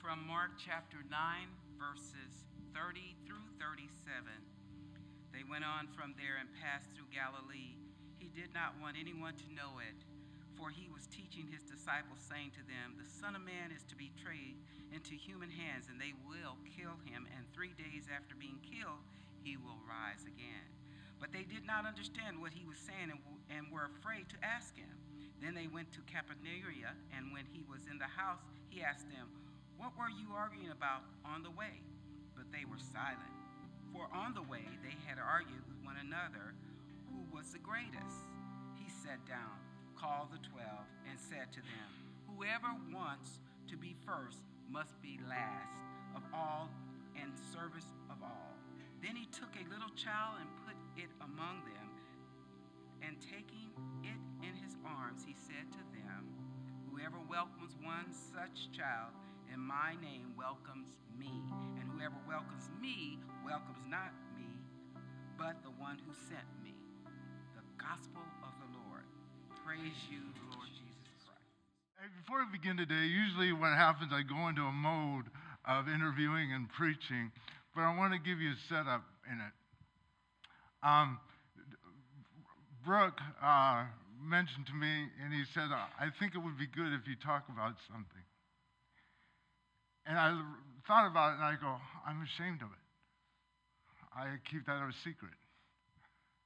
from Mark chapter 9, verses 30 through 37. They went on from there and passed through Galilee. He did not want anyone to know it, for he was teaching his disciples, saying to them, The Son of Man is to be betrayed into human hands, and they will kill him, and three days after being killed, he will rise again. But they did not understand what he was saying and, and were afraid to ask him. Then they went to Capernaum, and when he was in the house, he asked them, What were you arguing about on the way? But they were silent. For on the way they had argued with one another who was the greatest. He sat down, called the twelve, and said to them, Whoever wants to be first must be last of all and service of all. Then he took a little child and put it among them, and taking it in his arms, he said to them, Whoever welcomes one such child in my name welcomes me, and whoever welcomes me welcomes not me, but the one who sent me. The gospel of the Lord. Praise you, Lord Jesus Christ. Hey, Before we begin today, usually what happens, I go into a mode of interviewing and preaching, but I want to give you a setup in it. Um, Brooke uh, mentioned to me, and he said, I think it would be good if you talk about something. And I thought about it, and I go, I'm ashamed of it. I keep that a secret.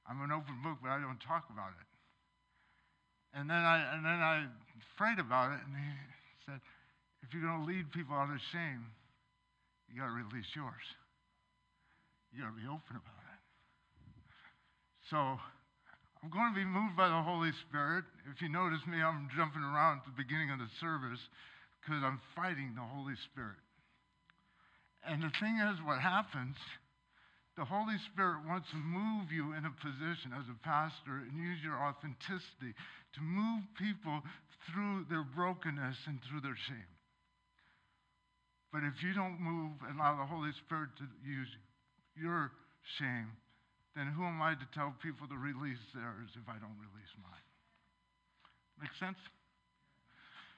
I'm an open book, but I don't talk about it. And then I and then I prayed about it, and he said, if you're going to lead people out of shame, you got to release yours. You got to be open about it. So I'm going to be moved by the Holy Spirit. If you notice me, I'm jumping around at the beginning of the service because I'm fighting the Holy Spirit. And the thing is, what happens, the Holy Spirit wants to move you in a position as a pastor and use your authenticity to move people through their brokenness and through their shame. But if you don't move and allow the Holy Spirit to use your shame, then who am I to tell people to release theirs if I don't release mine? Make sense?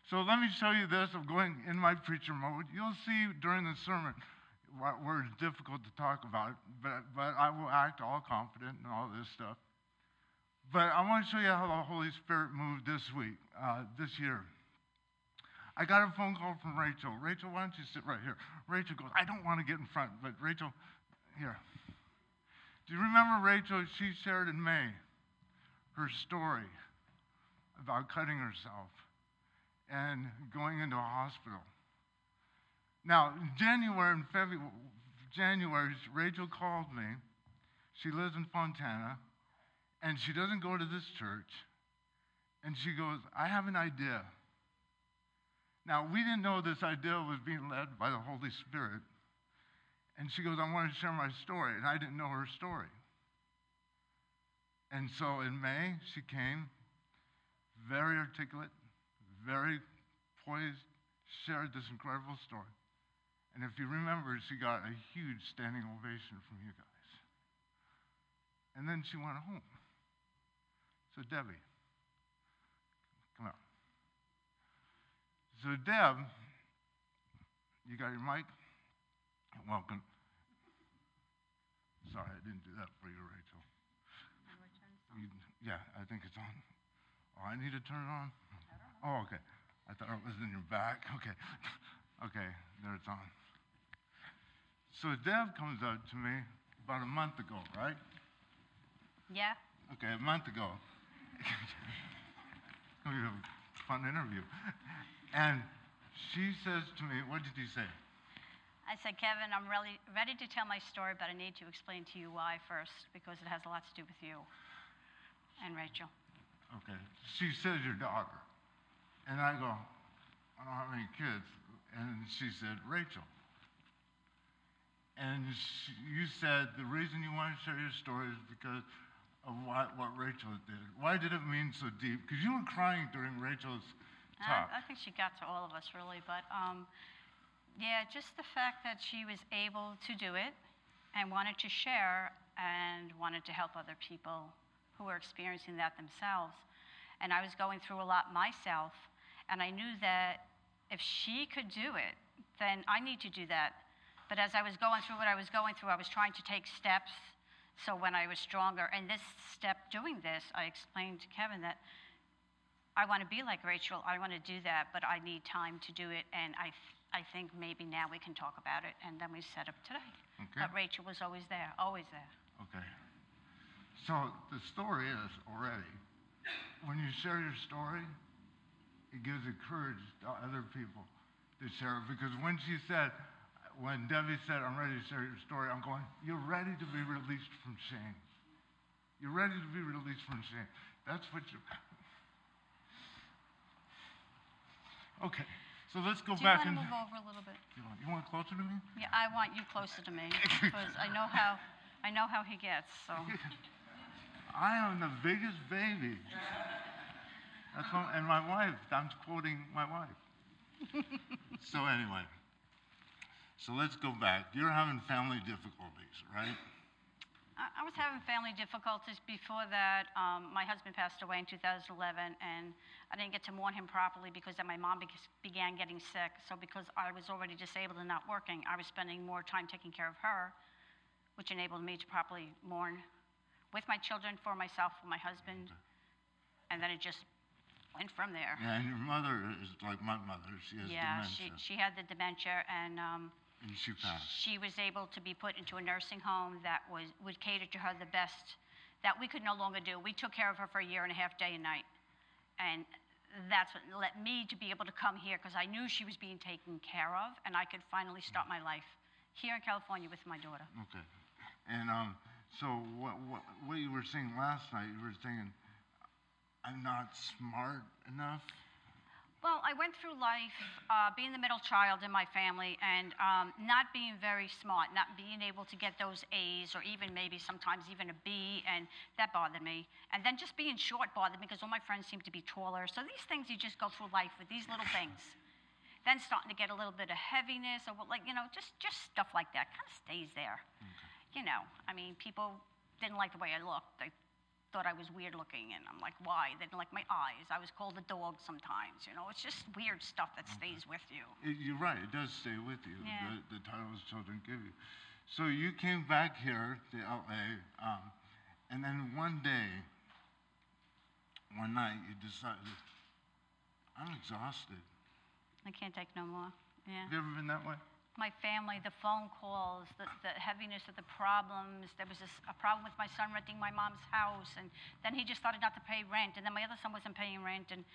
So let me show you this. I'm going in my preacher mode. You'll see during the sermon what words difficult to talk about, but, but I will act all confident and all this stuff. But I want to show you how the Holy Spirit moved this week, uh, this year. I got a phone call from Rachel. Rachel, why don't you sit right here? Rachel goes, I don't want to get in front, but Rachel, here. Do you remember Rachel? She shared in May her story about cutting herself and going into a hospital. Now, January and February, January, Rachel called me. She lives in Fontana, and she doesn't go to this church. And she goes, I have an idea. Now, we didn't know this idea was being led by the Holy Spirit. And she goes, I want to share my story. And I didn't know her story. And so in May, she came, very articulate, very poised, shared this incredible story. And if you remember, she got a huge standing ovation from you guys. And then she went home. So, Debbie, come out. So, Deb, you got your mic? Welcome. Sorry, I didn't do that for you, Rachel. You, yeah, I think it's on. Oh, I need to turn it on? Oh, okay. I thought it was in your back. Okay. Okay, there it's on. So Deb comes up to me about a month ago, right? Yeah. Okay, a month ago. to be a fun interview. And she says to me, what did you say? I said, Kevin, I'm really ready to tell my story, but I need to explain to you why first, because it has a lot to do with you and Rachel. Okay. She says your daughter. And I go, I don't have any kids. And she said, Rachel. And she, you said the reason you want to share your story is because of what, what Rachel did. Why did it mean so deep? Because you were crying during Rachel's talk. I, I think she got to all of us, really. But um, yeah, just the fact that she was able to do it and wanted to share and wanted to help other people who were experiencing that themselves. And I was going through a lot myself. And I knew that if she could do it, then I need to do that. But as I was going through what I was going through, I was trying to take steps. So when I was stronger, and this step doing this, I explained to Kevin that I want to be like Rachel. I want to do that, but I need time to do it. And I, I think maybe now we can talk about it. And then we set up today. Okay. But Rachel was always there, always there. Okay. So the story is already, when you share your story, it gives encourage to other people to share. Because when she said, when Debbie said, I'm ready to share your story, I'm going, you're ready to be released from shame. You're ready to be released from shame. That's what you. Okay, so let's go Do you back want to and. move over a little bit? You want, you want closer to me? Yeah, I want you closer to me because I know how, I know how he gets. So I am the biggest baby. That's what, and my wife, I'm quoting my wife. so anyway, so let's go back. You're having family difficulties, right? I, I was having family difficulties before that. Um, my husband passed away in 2011, and I didn't get to mourn him properly because then my mom be- began getting sick. So because I was already disabled and not working, I was spending more time taking care of her, which enabled me to properly mourn with my children, for myself, for my husband, and then it just went from there. Yeah, and your mother is like my mother. She has Yeah, dementia, she, she had the dementia, and um, and she passed. she was able to be put into a nursing home that was, would cater to her the best that we could no longer do. We took care of her for a year and a half, day and night. And that's what led me to be able to come here because I knew she was being taken care of and I could finally start my life here in California with my daughter. Okay, and um, so what, what what you were saying last night? You were saying I'm not smart enough. Well, I went through life uh, being the middle child in my family and um, not being very smart, not being able to get those A's or even maybe sometimes even a B, and that bothered me. And then just being short bothered me because all my friends seemed to be taller. So these things you just go through life with these little things. Then starting to get a little bit of heaviness or what- like you know just just stuff like that kind of stays there. You know, I mean, people didn't like the way I looked. They thought I was weird looking, and I'm like, why? They didn't like my eyes. I was called a dog sometimes. You know, it's just weird stuff that stays with you. You're right. It does stay with you. Yeah. The, the titles children give you. So you came back here to LA, um, and then one day, one night, you decided, I'm exhausted. I can't take no more. Yeah. Have you ever been that way? My family, the phone calls, the, the heaviness of the problems. There was this, a problem with my son renting my mom's house, and then he just started not to pay rent, and then my other son wasn't paying rent, and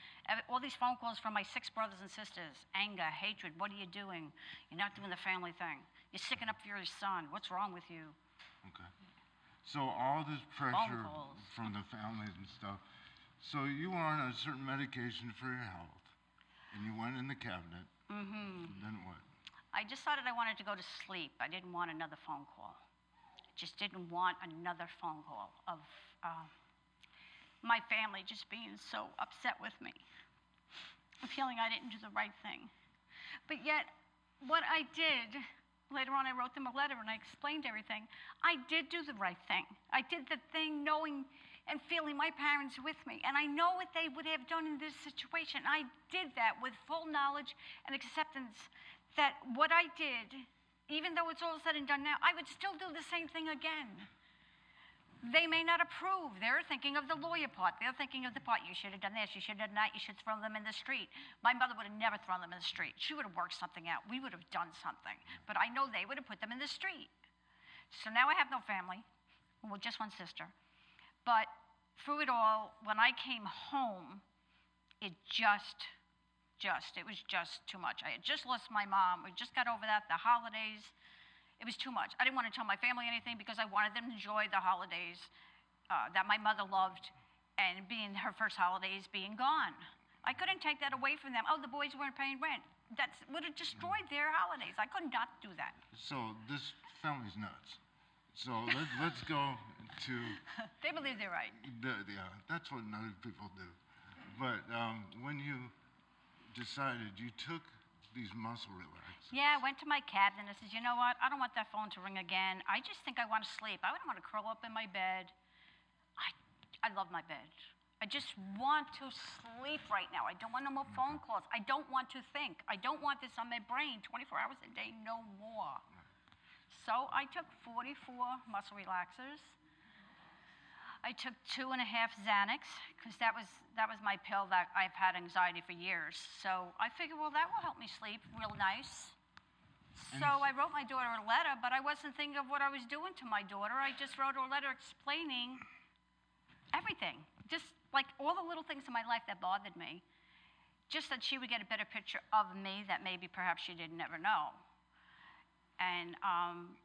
all these phone calls from my six brothers and sisters anger, hatred. What are you doing? You're not doing the family thing. You're sticking up for your son. What's wrong with you? Okay. So all this pressure from the families and stuff. So you were on a certain medication for your health, and you went in the cabinet. Mm-hmm. Then what? I decided I wanted to go to sleep. I didn't want another phone call. I just didn't want another phone call of uh, my family just being so upset with me, feeling I didn't do the right thing. But yet, what I did, later on, I wrote them a letter and I explained everything. I did do the right thing. I did the thing knowing and feeling my parents with me. And I know what they would have done in this situation. I did that with full knowledge and acceptance that what I did, even though it's all said and done now, I would still do the same thing again. They may not approve. They're thinking of the lawyer part. They're thinking of the part, you should have done this, you should have done that, you should throw them in the street. My mother would have never thrown them in the street. She would have worked something out. We would have done something. But I know they would have put them in the street. So now I have no family, well, just one sister. But through it all, when I came home, it just, just, it was just too much. I had just lost my mom. We just got over that, the holidays. It was too much. I didn't want to tell my family anything because I wanted them to enjoy the holidays uh, that my mother loved and being her first holidays being gone. I couldn't take that away from them. Oh, the boys weren't paying rent. That would have destroyed their holidays. I could not do that. So this family's nuts. So let's let's go to They believe they're right. the, yeah. That's what other people do. But um, when you decided, you took these muscle relaxers. Yeah, I went to my cabinet and I said, you know what? I don't want that phone to ring again. I just think I want to sleep. I don't want to curl up in my bed. I, I love my bed. I just want to sleep right now. I don't want no more phone calls. I don't want to think. I don't want this on my brain 24 hours a day, no more. So I took 44 muscle relaxers. I took two and a half Xanax because that was that was my pill that I've had anxiety for years. So I figured, well, that will help me sleep real nice. So I wrote my daughter a letter, but I wasn't thinking of what I was doing to my daughter. I just wrote her a letter explaining everything, just like all the little things in my life that bothered me, just that she would get a better picture of me that maybe perhaps she didn't ever know. And um,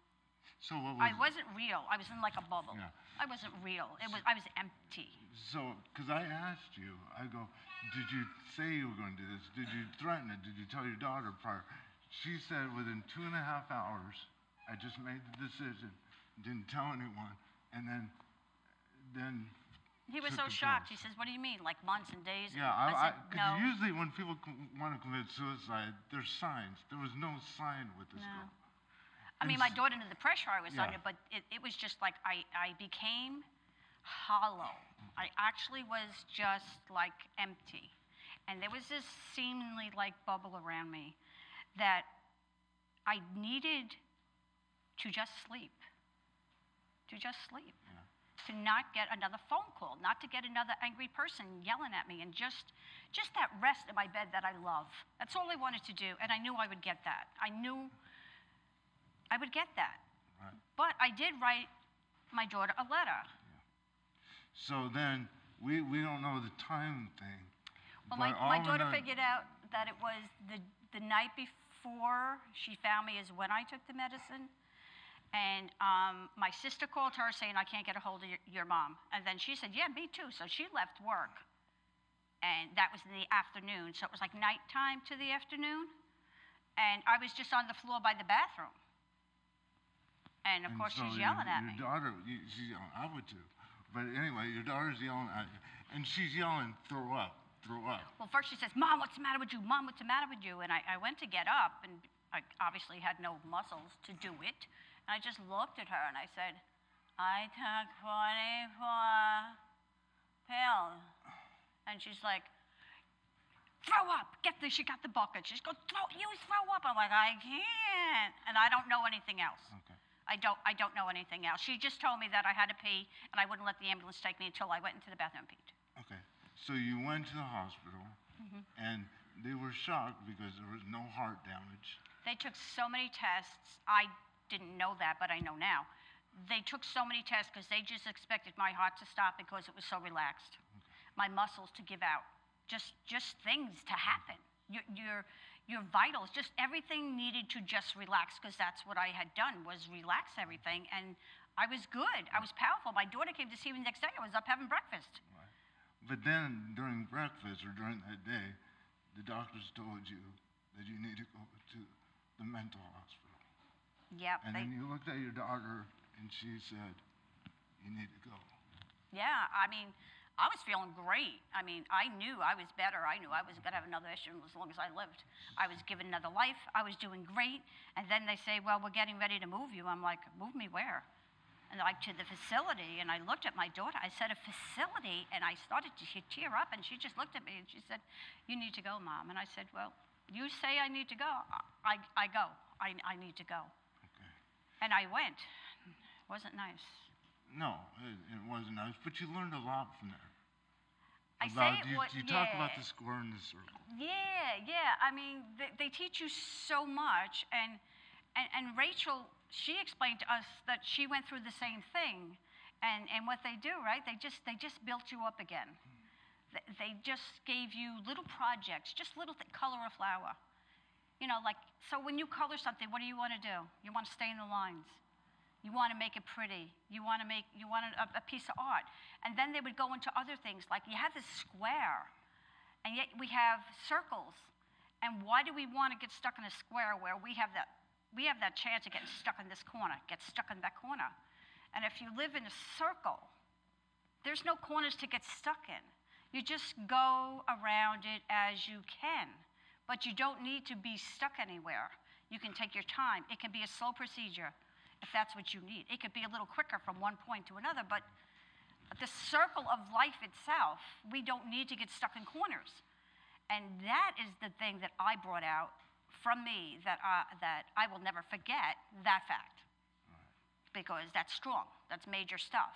So what was I wasn't real. I was in like a bubble. Yeah. I wasn't real. It was I was empty. so because I asked you, I go, did you say you were going to do this? Did you threaten it? Did you tell your daughter prior? She said within two and a half hours, I just made the decision, didn't tell anyone, and then, then. He was so shocked. He says, "What do you mean? Like months and days?" Yeah, I, I, I, "No." usually when people want to commit suicide, there's signs. There was no sign with this No. girl. I mean, my daughter knew the pressure I was Yeah. under, but it, it was just like I, I became hollow. I actually was just like empty. And there was this seemingly like bubble around me that I needed to just sleep. To just sleep. To not get another phone call, not to get another angry person yelling at me, and just, just that rest in my bed that I love. That's all I wanted to do, and I knew I would get that. I knew I would get that. Right. But I did write my daughter a letter. So then we, we don't know the time thing. Well, my, my daughter figured out that it was the, the night before she found me is when I took the medicine. And um, my sister called her saying, I can't get a hold of your, your mom. And then she said, Yeah, me too. So she left work. And that was in the afternoon. So it was like nighttime to the afternoon. And I was just on the floor by the bathroom. And of course, so she's your- yelling at your me. daughter, you, she's yelling. I would too. But anyway, your daughter's yelling at you, and she's yelling, "Throw up, throw up." Well, first she says, Mom, what's the matter with you? Mom, what's the matter with you? And I, I went to get up, and I obviously had no muscles to do it. And I just looked at her and I said, I took 44 pills. And she's like, throw up. Get this. She got the bucket. She's going, throw, you throw up. I'm like, I can't. And I don't know anything else. Okay. I don't, I don't know anything else. She just told me that I had to pee and I wouldn't let the ambulance take me until I went into the bathroom and peed. Okay. So you went to the hospital, Mm-hmm. and they were shocked because there was no heart damage. They took so many tests. I didn't know that, but I know now. They took so many tests because they just expected my heart to stop because it was so relaxed, my muscles to give out, just just things to happen. Your your your vitals, just everything needed to just relax because that's what I had done was relax everything, and I was good. I was powerful. My daughter came to see me the next day. I was up having breakfast. But then during breakfast or during that day, the doctors told you that you need to go to the mental hospital. Yep. And they, then you looked at your daughter, and she said, "You need to go." Yeah, I mean, I was feeling great. I mean, I knew I was better. I knew I was going to have another issue as long as I lived. I was given another life. I was doing great. And then they say, well, we're getting ready to move you. I'm like, move me where? And like, to the facility. And I looked at my daughter. I said, a facility? And I started to tear up. And she just looked at me and she said, you need to go, Mom. And I said, well, you say I need to go. I, I go. I, I need to go. Okay. And I went. It Wasn't nice. No, it, it wasn't nice, but you learned a lot from there. I about, say it you, wa- you talk about the square and the circle. Yeah, yeah. I mean, they, they teach you so much, and, and and Rachel, she explained to us that she went through the same thing, and and what they do, right? They just they just built you up again. Hmm. They, they just gave you little projects, just little th- color a flower. You know, like so when you color something, what do you want to do? You want to stay in the lines. You want to make it pretty. You want to make you want a, a piece of art. And then they would go into other things like you have this square, and yet we have circles. And why do we want to get stuck in a square where we have that we have that chance of getting stuck in this corner, get stuck in that corner? And if you live in a circle, there's no corners to get stuck in. You just go around it as you can, but you don't need to be stuck anywhere. You can take your time. It can be a slow procedure if that's what you need. It could be a little quicker from one point to another, but the circle of life itself, we don't need to get stuck in corners. And that is the thing that I brought out from me that, uh, that I will never forget that fact. Because that's strong, that's major stuff.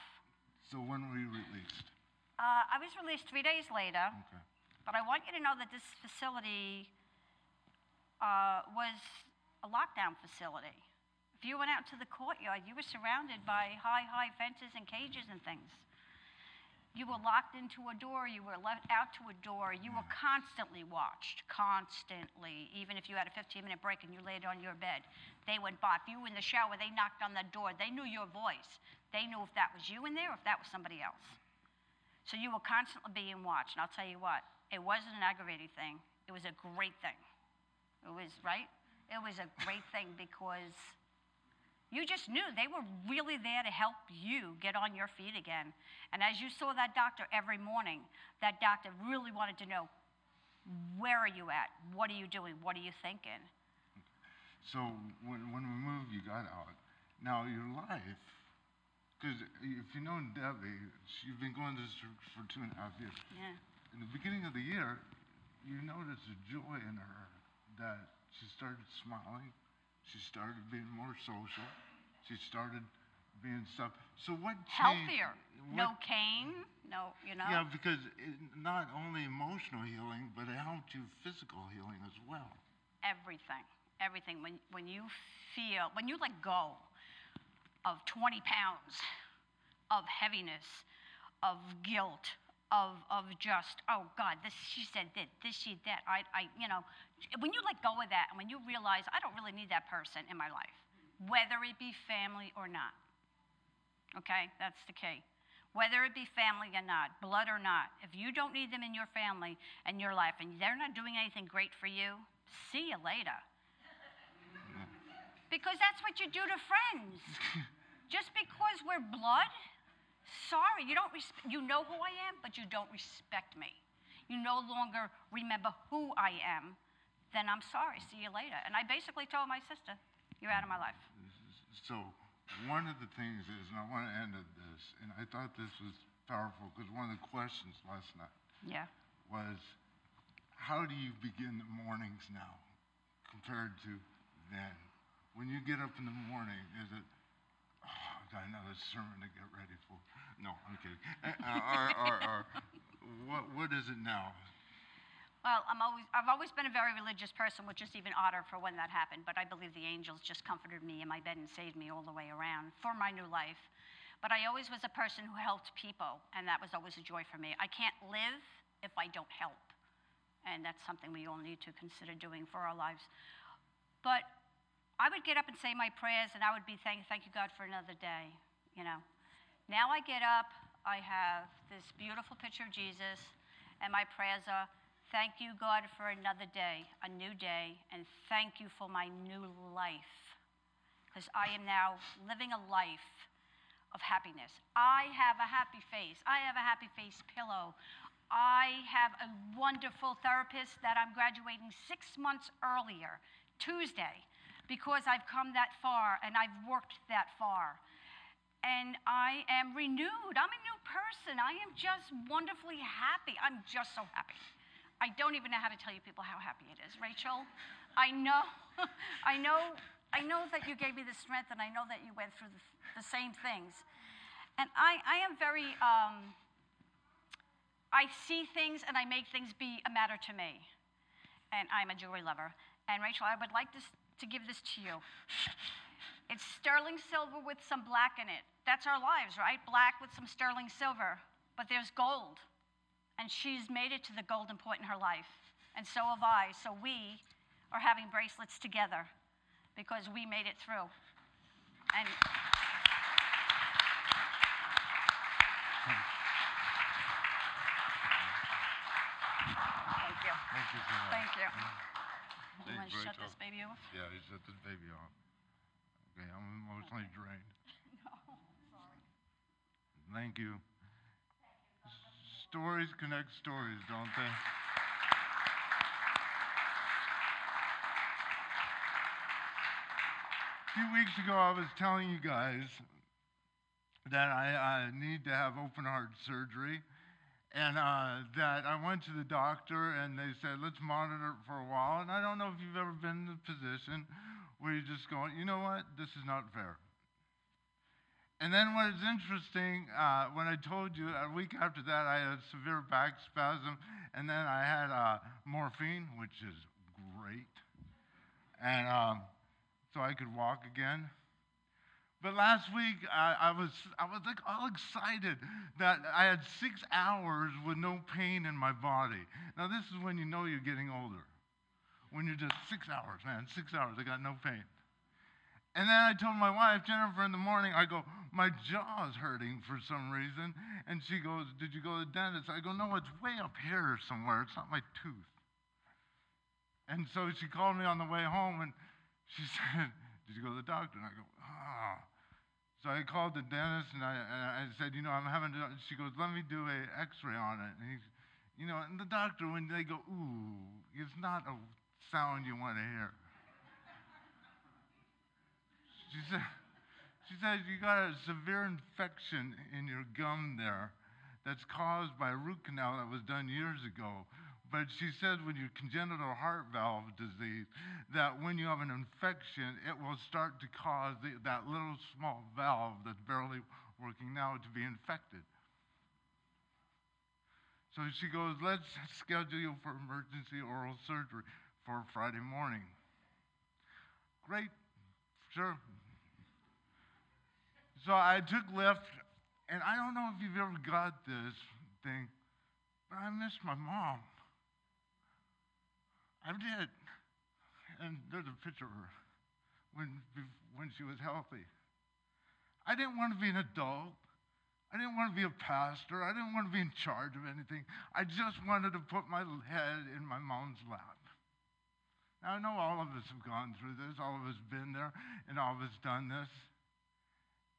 So when were you released? Uh, I was released three days later, Okay. but I want you to know that this facility uh, was a lockdown facility. If you went out to the courtyard, you were surrounded by high, high fences and cages and things. You were locked into a door, you were left out to a door, you were constantly watched, constantly. Even if you had a 15 minute break and you laid on your bed, they went by. If you were in the shower, they knocked on the door. They knew your voice. They knew if that was you in there or if that was somebody else. So you were constantly being watched. And I'll tell you what, it wasn't an aggravating thing, it was a great thing. It was, right? It was a great thing because you just knew they were really there to help you get on your feet again. And as you saw that doctor every morning, that doctor really wanted to know where are you at? What are you doing? What are you thinking? So when, when we moved, you got out. Now your life, because if you know Debbie, she's been going this for, for two and a half years. Yeah. In the beginning of the year, you noticed a joy in her that she started smiling. She started being more social. She started being stuff. So what changed? Healthier. No what- cane, no, you know? Yeah, because it, not only emotional healing, but it helped you physical healing as well. everything, everything. When, when you feel, when you let go of 20 pounds of heaviness, of guilt, of, of just, oh God, this, she said that, this, she, that, I, I, you know, when you let go of that and when you realize I don't really need that person in my life, whether it be family or not, okay, that's the key. Whether it be family or not, blood or not, if you don't need them in your family and your life and they're not doing anything great for you, see you later. Because that's what you do to friends. Just because we're blood, sorry, you don't res- you know who I am, but you don't respect me. You no longer remember who I am, then I'm sorry, see you later. And I basically told my sister, you're out of my life. So one of the things is, and I want to end at this, and I thought this was powerful because one of the questions last night Yeah. was, how do you begin the mornings now compared to then? When you get up in the morning, is it, I've got another sermon to get ready for? No, I'm kidding. Uh, or, what, what is it now? Well, I'm always, I've always been a very religious person, which is even odder for when that happened. But I believe the angels just comforted me in my bed and saved me all the way around for my new life. But I always was a person who helped people, and that was always a joy for me. I can't live if I don't help. And that's something we all need to consider doing for our lives. But I would get up and say my prayers, and I would be thank, thank you, God, for another day, you know. Now I get up, I have this beautiful picture of Jesus, and my prayers are, thank you, God, for another day, a new day, and thank you for my new life. Because I am now living a life of happiness. I have a happy face. I have a happy face pillow. I have a wonderful therapist that I'm graduating six months earlier, Tuesday, because I've come that far and I've worked that far. And I am renewed. I'm a new person. I am just wonderfully happy. I'm just so happy. I don't even know how to tell you people how happy it is, Rachel. I know, I know, I know that you gave me the strength, and I know that you went through the, the same things. And I, I am very, um, I see things and I make things be a matter to me. And I'm a jewelry lover. And Rachel, I would like this, to give this to you. It's sterling silver with some black in it. That's our lives, right? Black with some sterling silver. But there's gold. And she's made it to the golden point in her life. And so have I. So we are having bracelets together because we made it through. And thank you. Thank you. Thank you. You want to shut this baby off? Yeah, you shut this baby off. Okay, I'm emotionally drained. no, sorry. Thank you. Stories connect stories, don't they? A few weeks ago, I was telling you guys that I uh, need to have open heart surgery. And uh, that I went to the doctor and they said, let's monitor it for a while. And I don't know if you've ever been in the position where you're just going, you know what, this is not fair. And then what is interesting, uh, when I told you a week after that, I had a severe back spasm, and then I had uh, morphine, which is great, and um, so I could walk again. But last week, I, I, was, I was like all excited that I had six hours with no pain in my body. Now, this is when you know you're getting older. When you're just six hours, man, six hours, I got no pain. And then I told my wife, Jennifer, in the morning, I go, my jaw is hurting for some reason. And she goes, Did you go to the dentist? I go, No, it's way up here somewhere. It's not my tooth. And so she called me on the way home and she said, Did you go to the doctor? And I go, Ah. Oh. So I called the dentist and I, and I said, you know, I'm having, to, she goes, let me do a x-ray on it. And he's, you know, and the doctor, when they go, ooh, it's not a sound you want to hear. she said, she said, you got a severe infection in your gum there that's caused by a root canal that was done years ago. But she said with your congenital heart valve disease, that when you have an infection, it will start to cause the, that little small valve that's barely working now to be infected. So she goes, let's schedule you for emergency oral surgery for Friday morning. Great, sure. So I took Lyft, and I don't know if you've ever got this thing, but I miss my mom. I did. And there's a picture of her when, when she was healthy. I didn't want to be an adult. I didn't want to be a pastor. I didn't want to be in charge of anything. I just wanted to put my head in my mom's lap. Now, I know all of us have gone through this, all of us been there, and all of us done this.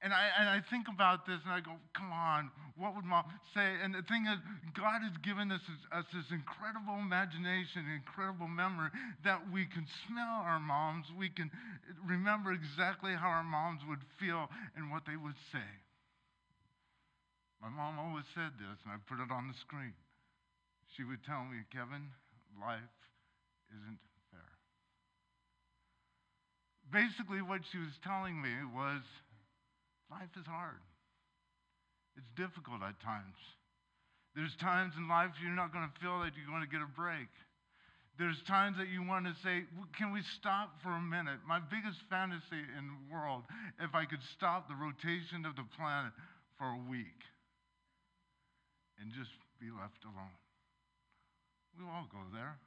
And I, and I think about this and I go, come on, what would mom say? And the thing is, God has given us, us this incredible imagination, incredible memory that we can smell our moms. We can remember exactly how our moms would feel and what they would say. My mom always said this, and I put it on the screen. She would tell me, Kevin, life isn't fair. Basically, what she was telling me was, Life is hard. It's difficult at times. There's times in life you're not going to feel like you're going to get a break. There's times that you want to say, Can we stop for a minute? My biggest fantasy in the world, if I could stop the rotation of the planet for a week and just be left alone. We all go there.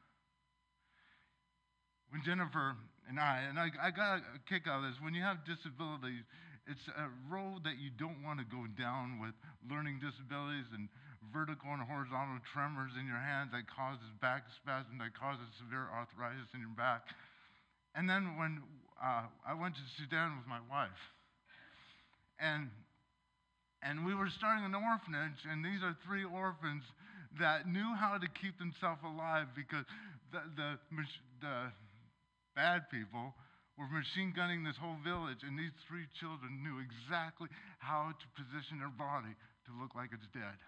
When Jennifer and I, and I, I got a kick out of this, when you have disabilities, it's a road that you don't want to go down with learning disabilities and vertical and horizontal tremors in your hands that causes back spasm, that causes severe arthritis in your back. And then when uh, I went to Sudan with my wife, and and we were starting an orphanage, and these are three orphans that knew how to keep themselves alive because the, the, the bad people were machine gunning this whole village, and these three children knew exactly how to position their body to look like it's dead.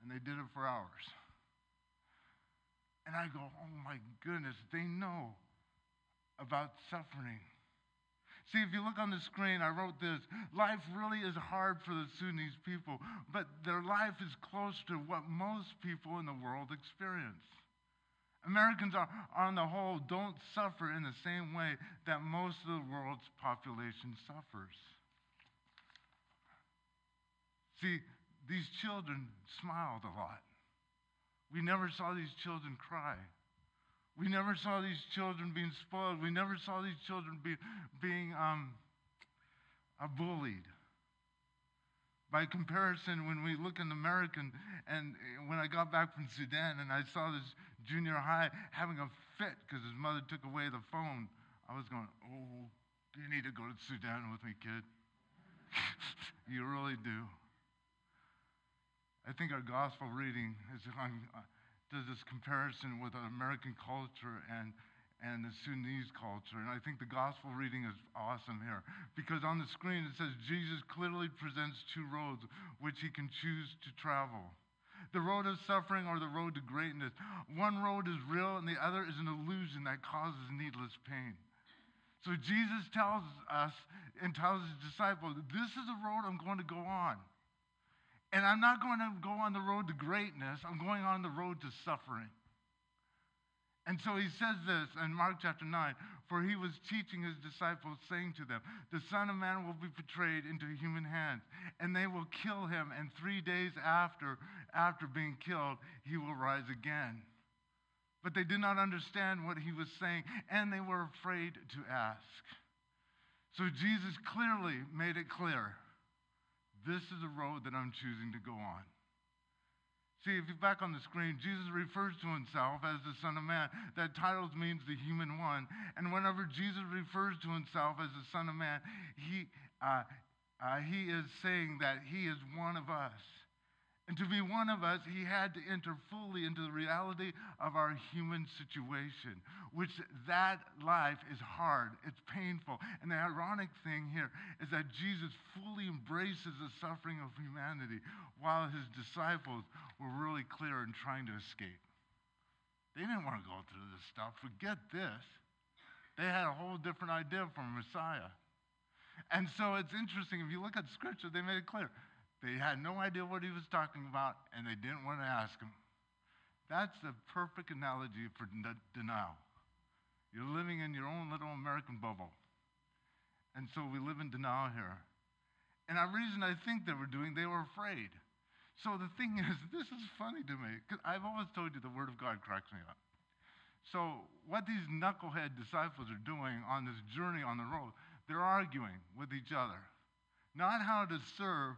And they did it for hours. And I go, oh my goodness, they know about suffering. See, if you look on the screen, I wrote this life really is hard for the Sudanese people, but their life is close to what most people in the world experience. Americans are, on the whole don't suffer in the same way that most of the world's population suffers. See, these children smiled a lot. We never saw these children cry. We never saw these children being spoiled. We never saw these children be, being um, uh, bullied. By comparison, when we look in American, and when I got back from Sudan and I saw this junior high having a fit because his mother took away the phone, I was going, Oh, you need to go to Sudan with me, kid. you really do. I think our gospel reading is, uh, does this comparison with American culture and, and the Sudanese culture. And I think the gospel reading is awesome here because on the screen it says Jesus clearly presents two roads which he can choose to travel the road of suffering or the road to greatness. One road is real and the other is an illusion that causes needless pain. So Jesus tells us and tells his disciples, This is the road I'm going to go on. And I'm not going to go on the road to greatness, I'm going on the road to suffering. And so he says this in Mark chapter 9 For he was teaching his disciples, saying to them, The Son of Man will be betrayed into human hands, and they will kill him, and three days after, after being killed, he will rise again. But they did not understand what he was saying, and they were afraid to ask. So Jesus clearly made it clear this is the road that I'm choosing to go on. See, if you're back on the screen, Jesus refers to himself as the Son of Man. That title means the human one. And whenever Jesus refers to himself as the Son of Man, he, uh, uh, he is saying that he is one of us. And to be one of us, he had to enter fully into the reality of our human situation, which that life is hard, it's painful. And the ironic thing here is that Jesus fully embraces the suffering of humanity while his disciples were really clear in trying to escape. They didn't want to go through this stuff. Forget this. They had a whole different idea from Messiah. And so it's interesting, if you look at scripture, they made it clear they had no idea what he was talking about, and they didn't want to ask him. That's the perfect analogy for denial. You're living in your own little American bubble. And so we live in denial here. And the reason I think they were doing, they were afraid. So the thing is, this is funny to me, because I've always told you the Word of God cracks me up. So what these knucklehead disciples are doing on this journey on the road, they're arguing with each other. Not how to serve,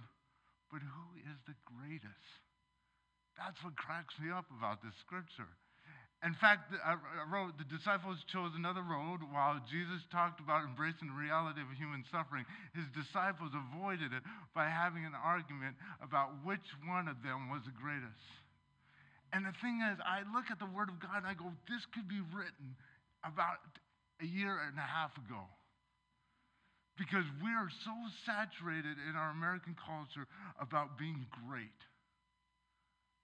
but who is the greatest? That's what cracks me up about this scripture. In fact, I wrote the disciples chose another road while Jesus talked about embracing the reality of human suffering. His disciples avoided it by having an argument about which one of them was the greatest. And the thing is, I look at the Word of God and I go, this could be written about a year and a half ago because we are so saturated in our American culture about being great.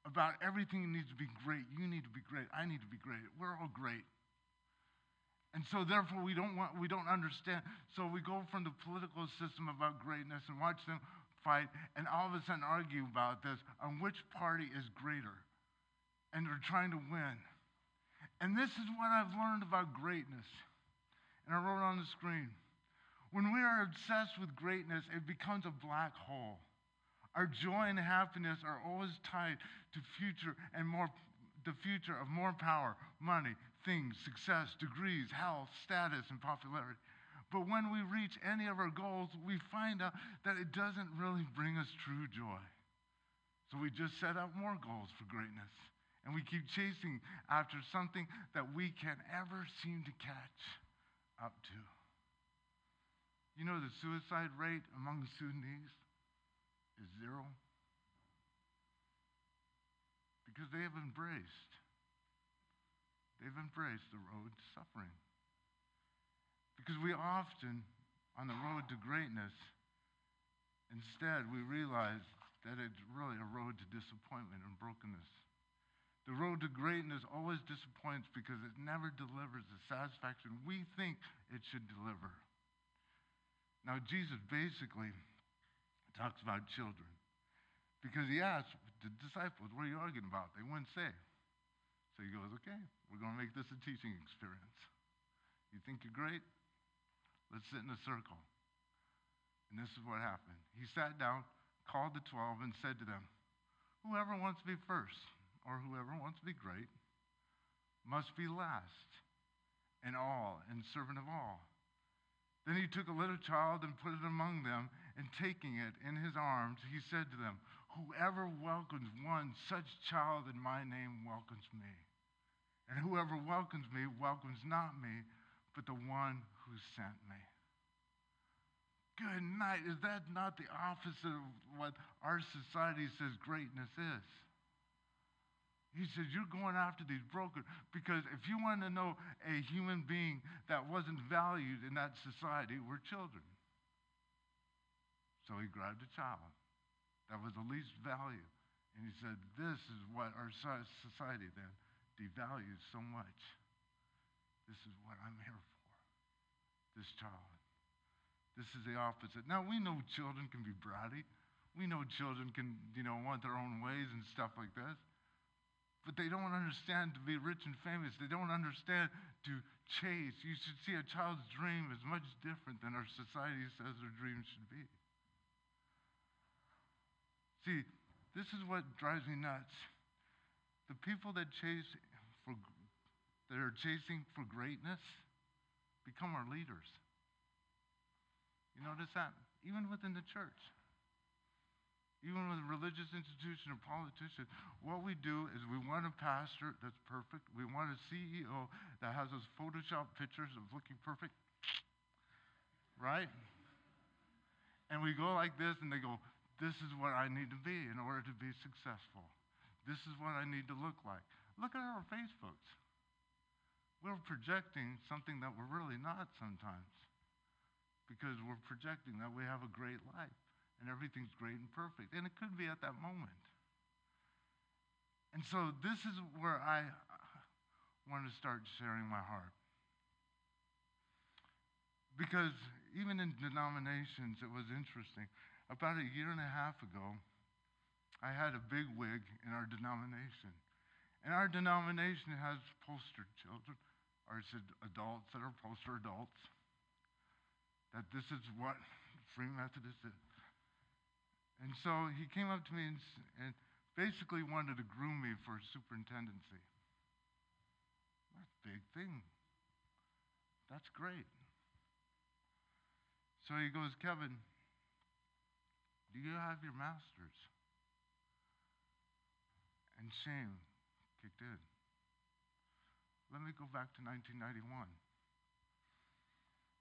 About everything needs to be great. You need to be great. I need to be great. We're all great. And so therefore we don't want we don't understand. So we go from the political system about greatness and watch them fight and all of a sudden argue about this on which party is greater. And they're trying to win. And this is what I've learned about greatness. And I wrote on the screen. When we are obsessed with greatness, it becomes a black hole. Our joy and happiness are always tied to future and more the future of more power, money, things, success, degrees, health, status, and popularity. But when we reach any of our goals, we find out that it doesn't really bring us true joy. So we just set up more goals for greatness. And we keep chasing after something that we can't ever seem to catch up to. You know the suicide rate among the Sudanese is zero? Because they have embraced. They've embraced the road to suffering. Because we often, on the road to greatness, instead we realize that it's really a road to disappointment and brokenness. The road to greatness always disappoints because it never delivers the satisfaction we think it should deliver. Now, Jesus basically talks about children because he asked the disciples, What are you arguing about? They wouldn't say. So he goes, Okay, we're going to make this a teaching experience. You think you're great? Let's sit in a circle. And this is what happened. He sat down, called the 12, and said to them, Whoever wants to be first, or whoever wants to be great, must be last and all and servant of all. Took a little child and put it among them, and taking it in his arms, he said to them, Whoever welcomes one such child in my name welcomes me. And whoever welcomes me welcomes not me, but the one who sent me. Good night. Is that not the opposite of what our society says greatness is? He says, You're going after these broken. Because if you want to know a human being that wasn't valued in that society, we're children. So he grabbed a child that was the least value. And he said, This is what our society then devalues so much. This is what I'm here for. This child. This is the opposite. Now, we know children can be bratty. We know children can, you know, want their own ways and stuff like this. But they don't understand to be rich and famous. They don't understand to chase. You should see a child's dream is much different than our society says their dream should be. See, this is what drives me nuts. The people that chase for that are chasing for greatness become our leaders. You notice that? Even within the church. Even with a religious institution or politician, what we do is we want a pastor that's perfect. We want a CEO that has those Photoshop pictures of looking perfect. Right? And we go like this, and they go, This is what I need to be in order to be successful. This is what I need to look like. Look at our Facebooks. We're projecting something that we're really not sometimes because we're projecting that we have a great life and everything's great and perfect. And it could be at that moment. And so this is where I uh, want to start sharing my heart. Because even in denominations, it was interesting. About a year and a half ago, I had a big wig in our denomination. And our denomination has poster children, or it's adults that are poster adults that this is what Free Methodist is. And so he came up to me and, and basically wanted to groom me for superintendency. That's a big thing. That's great. So he goes, Kevin, do you have your master's? And shame kicked in. Let me go back to 1991.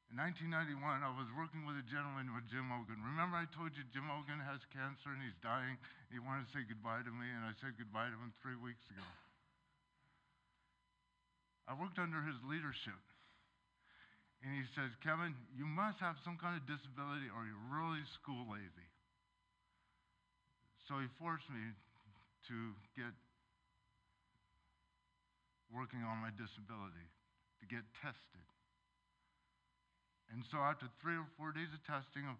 In 1991, I was working with a gentleman with Jim Ogan. Remember, I told you Jim Ogan has cancer and he's dying. He wanted to say goodbye to me, and I said goodbye to him three weeks ago. I worked under his leadership. And he says, Kevin, you must have some kind of disability or you're really school lazy. So he forced me to get working on my disability, to get tested. And so after three or four days of testing, of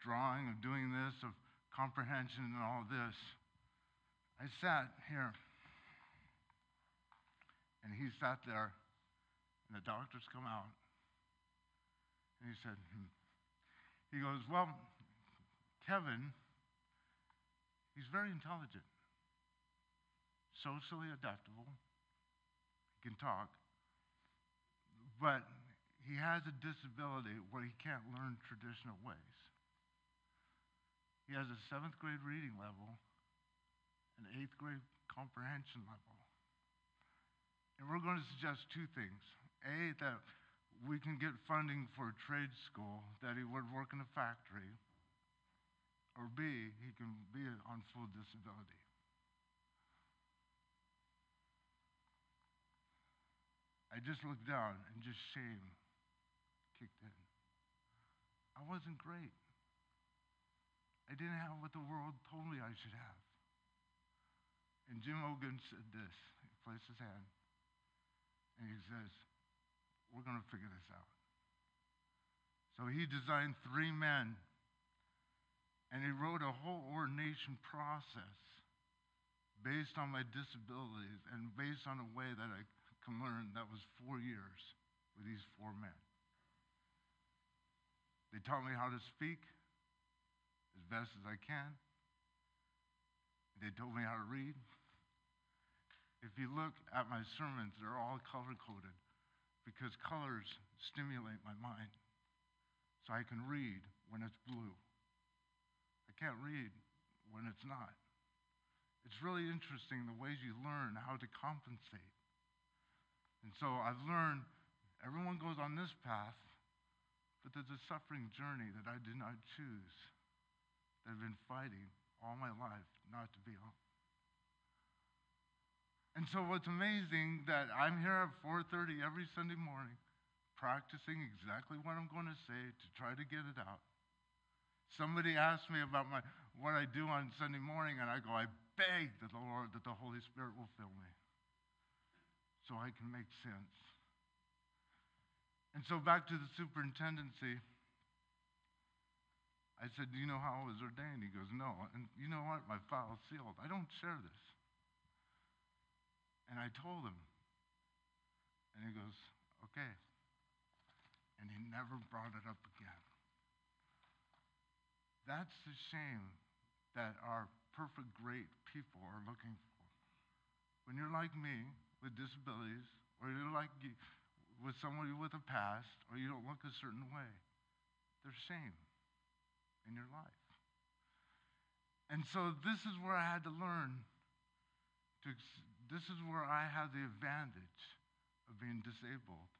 drawing, of doing this, of comprehension and all this, I sat here. And he sat there, and the doctors come out. And he said, hmm. he goes, well, Kevin, he's very intelligent, socially adaptable, he can talk, but he has a disability where he can't learn traditional ways. He has a seventh grade reading level, an eighth grade comprehension level. And we're going to suggest two things. A, that we can get funding for a trade school, that he would work in a factory. Or B, he can be on full disability. I just looked down and just shame kicked in. I wasn't great. I didn't have what the world told me I should have. And Jim Ogan said this. He placed his hand and he says, We're going to figure this out. So he designed three men and he wrote a whole ordination process based on my disabilities and based on a way that I can learn that was four years with these four men. They taught me how to speak as best as I can. They told me how to read. If you look at my sermons, they're all color coded because colors stimulate my mind. So I can read when it's blue. I can't read when it's not. It's really interesting the ways you learn how to compensate. And so I've learned everyone goes on this path, but there's a suffering journey that I did not choose, that I've been fighting all my life not to be on. And so what's amazing that I'm here at 4:30 every Sunday morning practicing exactly what I'm going to say to try to get it out. Somebody asked me about my what I do on Sunday morning and I go I beg that the Lord that the Holy Spirit will fill me so I can make sense. And so back to the superintendency I said, Do you know how I was ordained? He goes, No. And you know what? My file's sealed. I don't share this. And I told him. And he goes, Okay. And he never brought it up again. That's the shame that our perfect, great people are looking for. When you're like me with disabilities, or you're like with somebody with a past, or you don't look a certain way, there's shame in your life. And so this is where I had to learn to this is where I have the advantage of being disabled.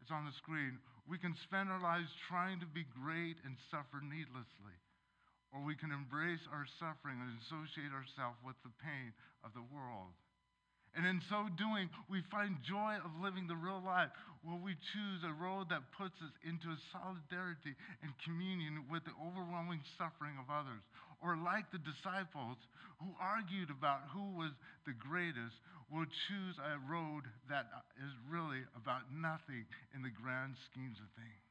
It's on the screen. We can spend our lives trying to be great and suffer needlessly, or we can embrace our suffering and associate ourselves with the pain of the world. And in so doing, we find joy of living the real life where we choose a road that puts us into a solidarity and communion with the overwhelming suffering of others. Or, like the disciples who argued about who was the greatest, will choose a road that is really about nothing in the grand schemes of things.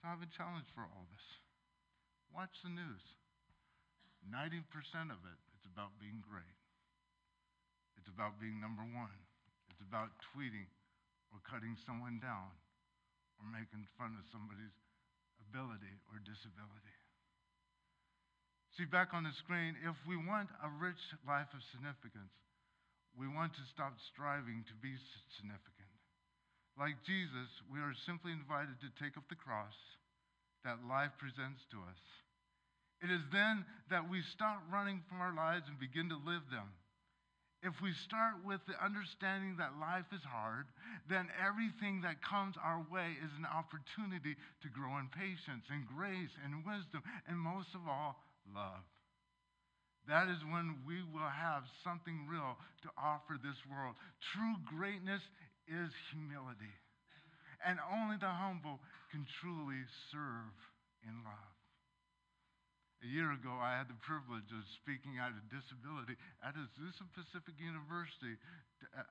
So, I have a challenge for all of us watch the news. 90% of it is about being great. It's about being number one. It's about tweeting or cutting someone down or making fun of somebody's ability or disability. See, back on the screen, if we want a rich life of significance, we want to stop striving to be significant. Like Jesus, we are simply invited to take up the cross that life presents to us. It is then that we stop running from our lives and begin to live them if we start with the understanding that life is hard, then everything that comes our way is an opportunity to grow in patience and grace and wisdom, and most of all, love. That is when we will have something real to offer this world. True greatness is humility, and only the humble can truly serve in love. A year ago, I had the privilege of speaking at a disability at Azusa Pacific University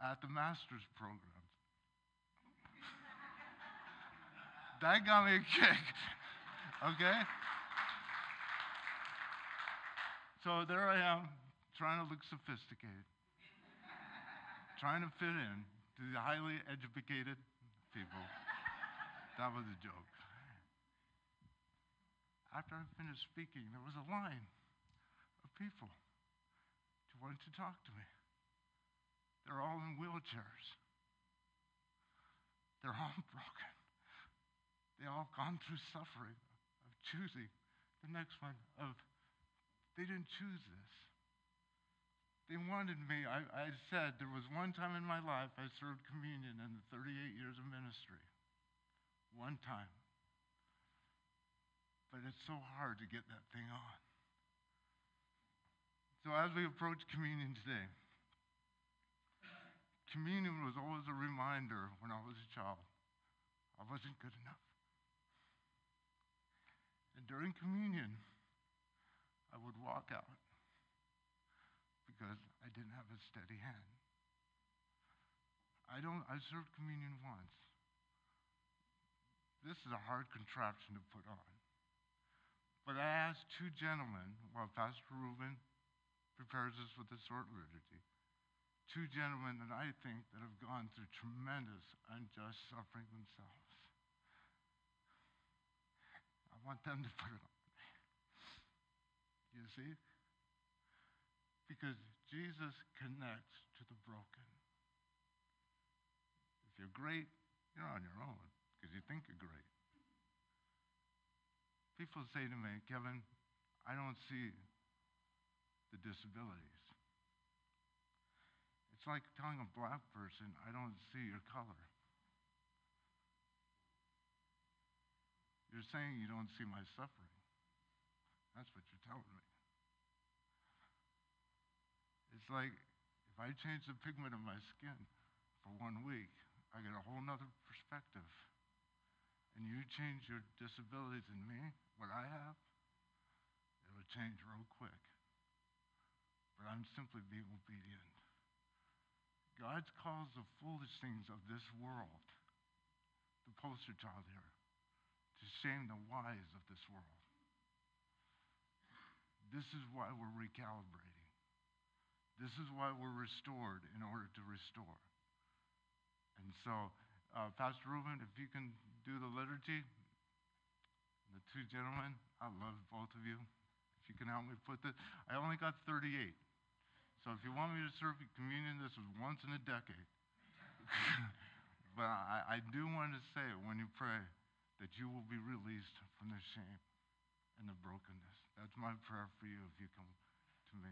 at the master's program. that got me a kick, okay? So there I am, trying to look sophisticated, trying to fit in to the highly educated people. That was a joke after I finished speaking, there was a line of people who wanted to talk to me. They're all in wheelchairs. They're all broken. They all gone through suffering of choosing the next one of they didn't choose this. They wanted me. I, I said there was one time in my life I served communion in the 38 years of ministry. One time. But it's so hard to get that thing on. So as we approach communion today, communion was always a reminder when I was a child. I wasn't good enough. And during communion, I would walk out because I didn't have a steady hand. I don't I served communion once. This is a hard contraption to put on. But I asked two gentlemen, while Pastor Reuben prepares us with the short liturgy, two gentlemen that I think that have gone through tremendous unjust suffering themselves. I want them to put it on me. You see? Because Jesus connects to the broken. If you're great, you're on your own because you think you're great. People say to me, Kevin, I don't see the disabilities. It's like telling a black person, I don't see your color. You're saying you don't see my suffering. That's what you're telling me. It's like If I change the pigment of my skin for one week, I get a whole nother perspective. And you change your disabilities in me, what I have, it will change real quick. But I'm simply being obedient. God calls the foolish things of this world, the poster child here, to shame the wise of this world. This is why we're recalibrating. This is why we're restored in order to restore. And so, uh, Pastor Ruben, if you can do the liturgy, the two gentlemen, I love both of you. If you can help me put this, I only got 38. So if you want me to serve communion, this is once in a decade. but I, I do want to say when you pray that you will be released from the shame and the brokenness. That's my prayer for you if you come to me.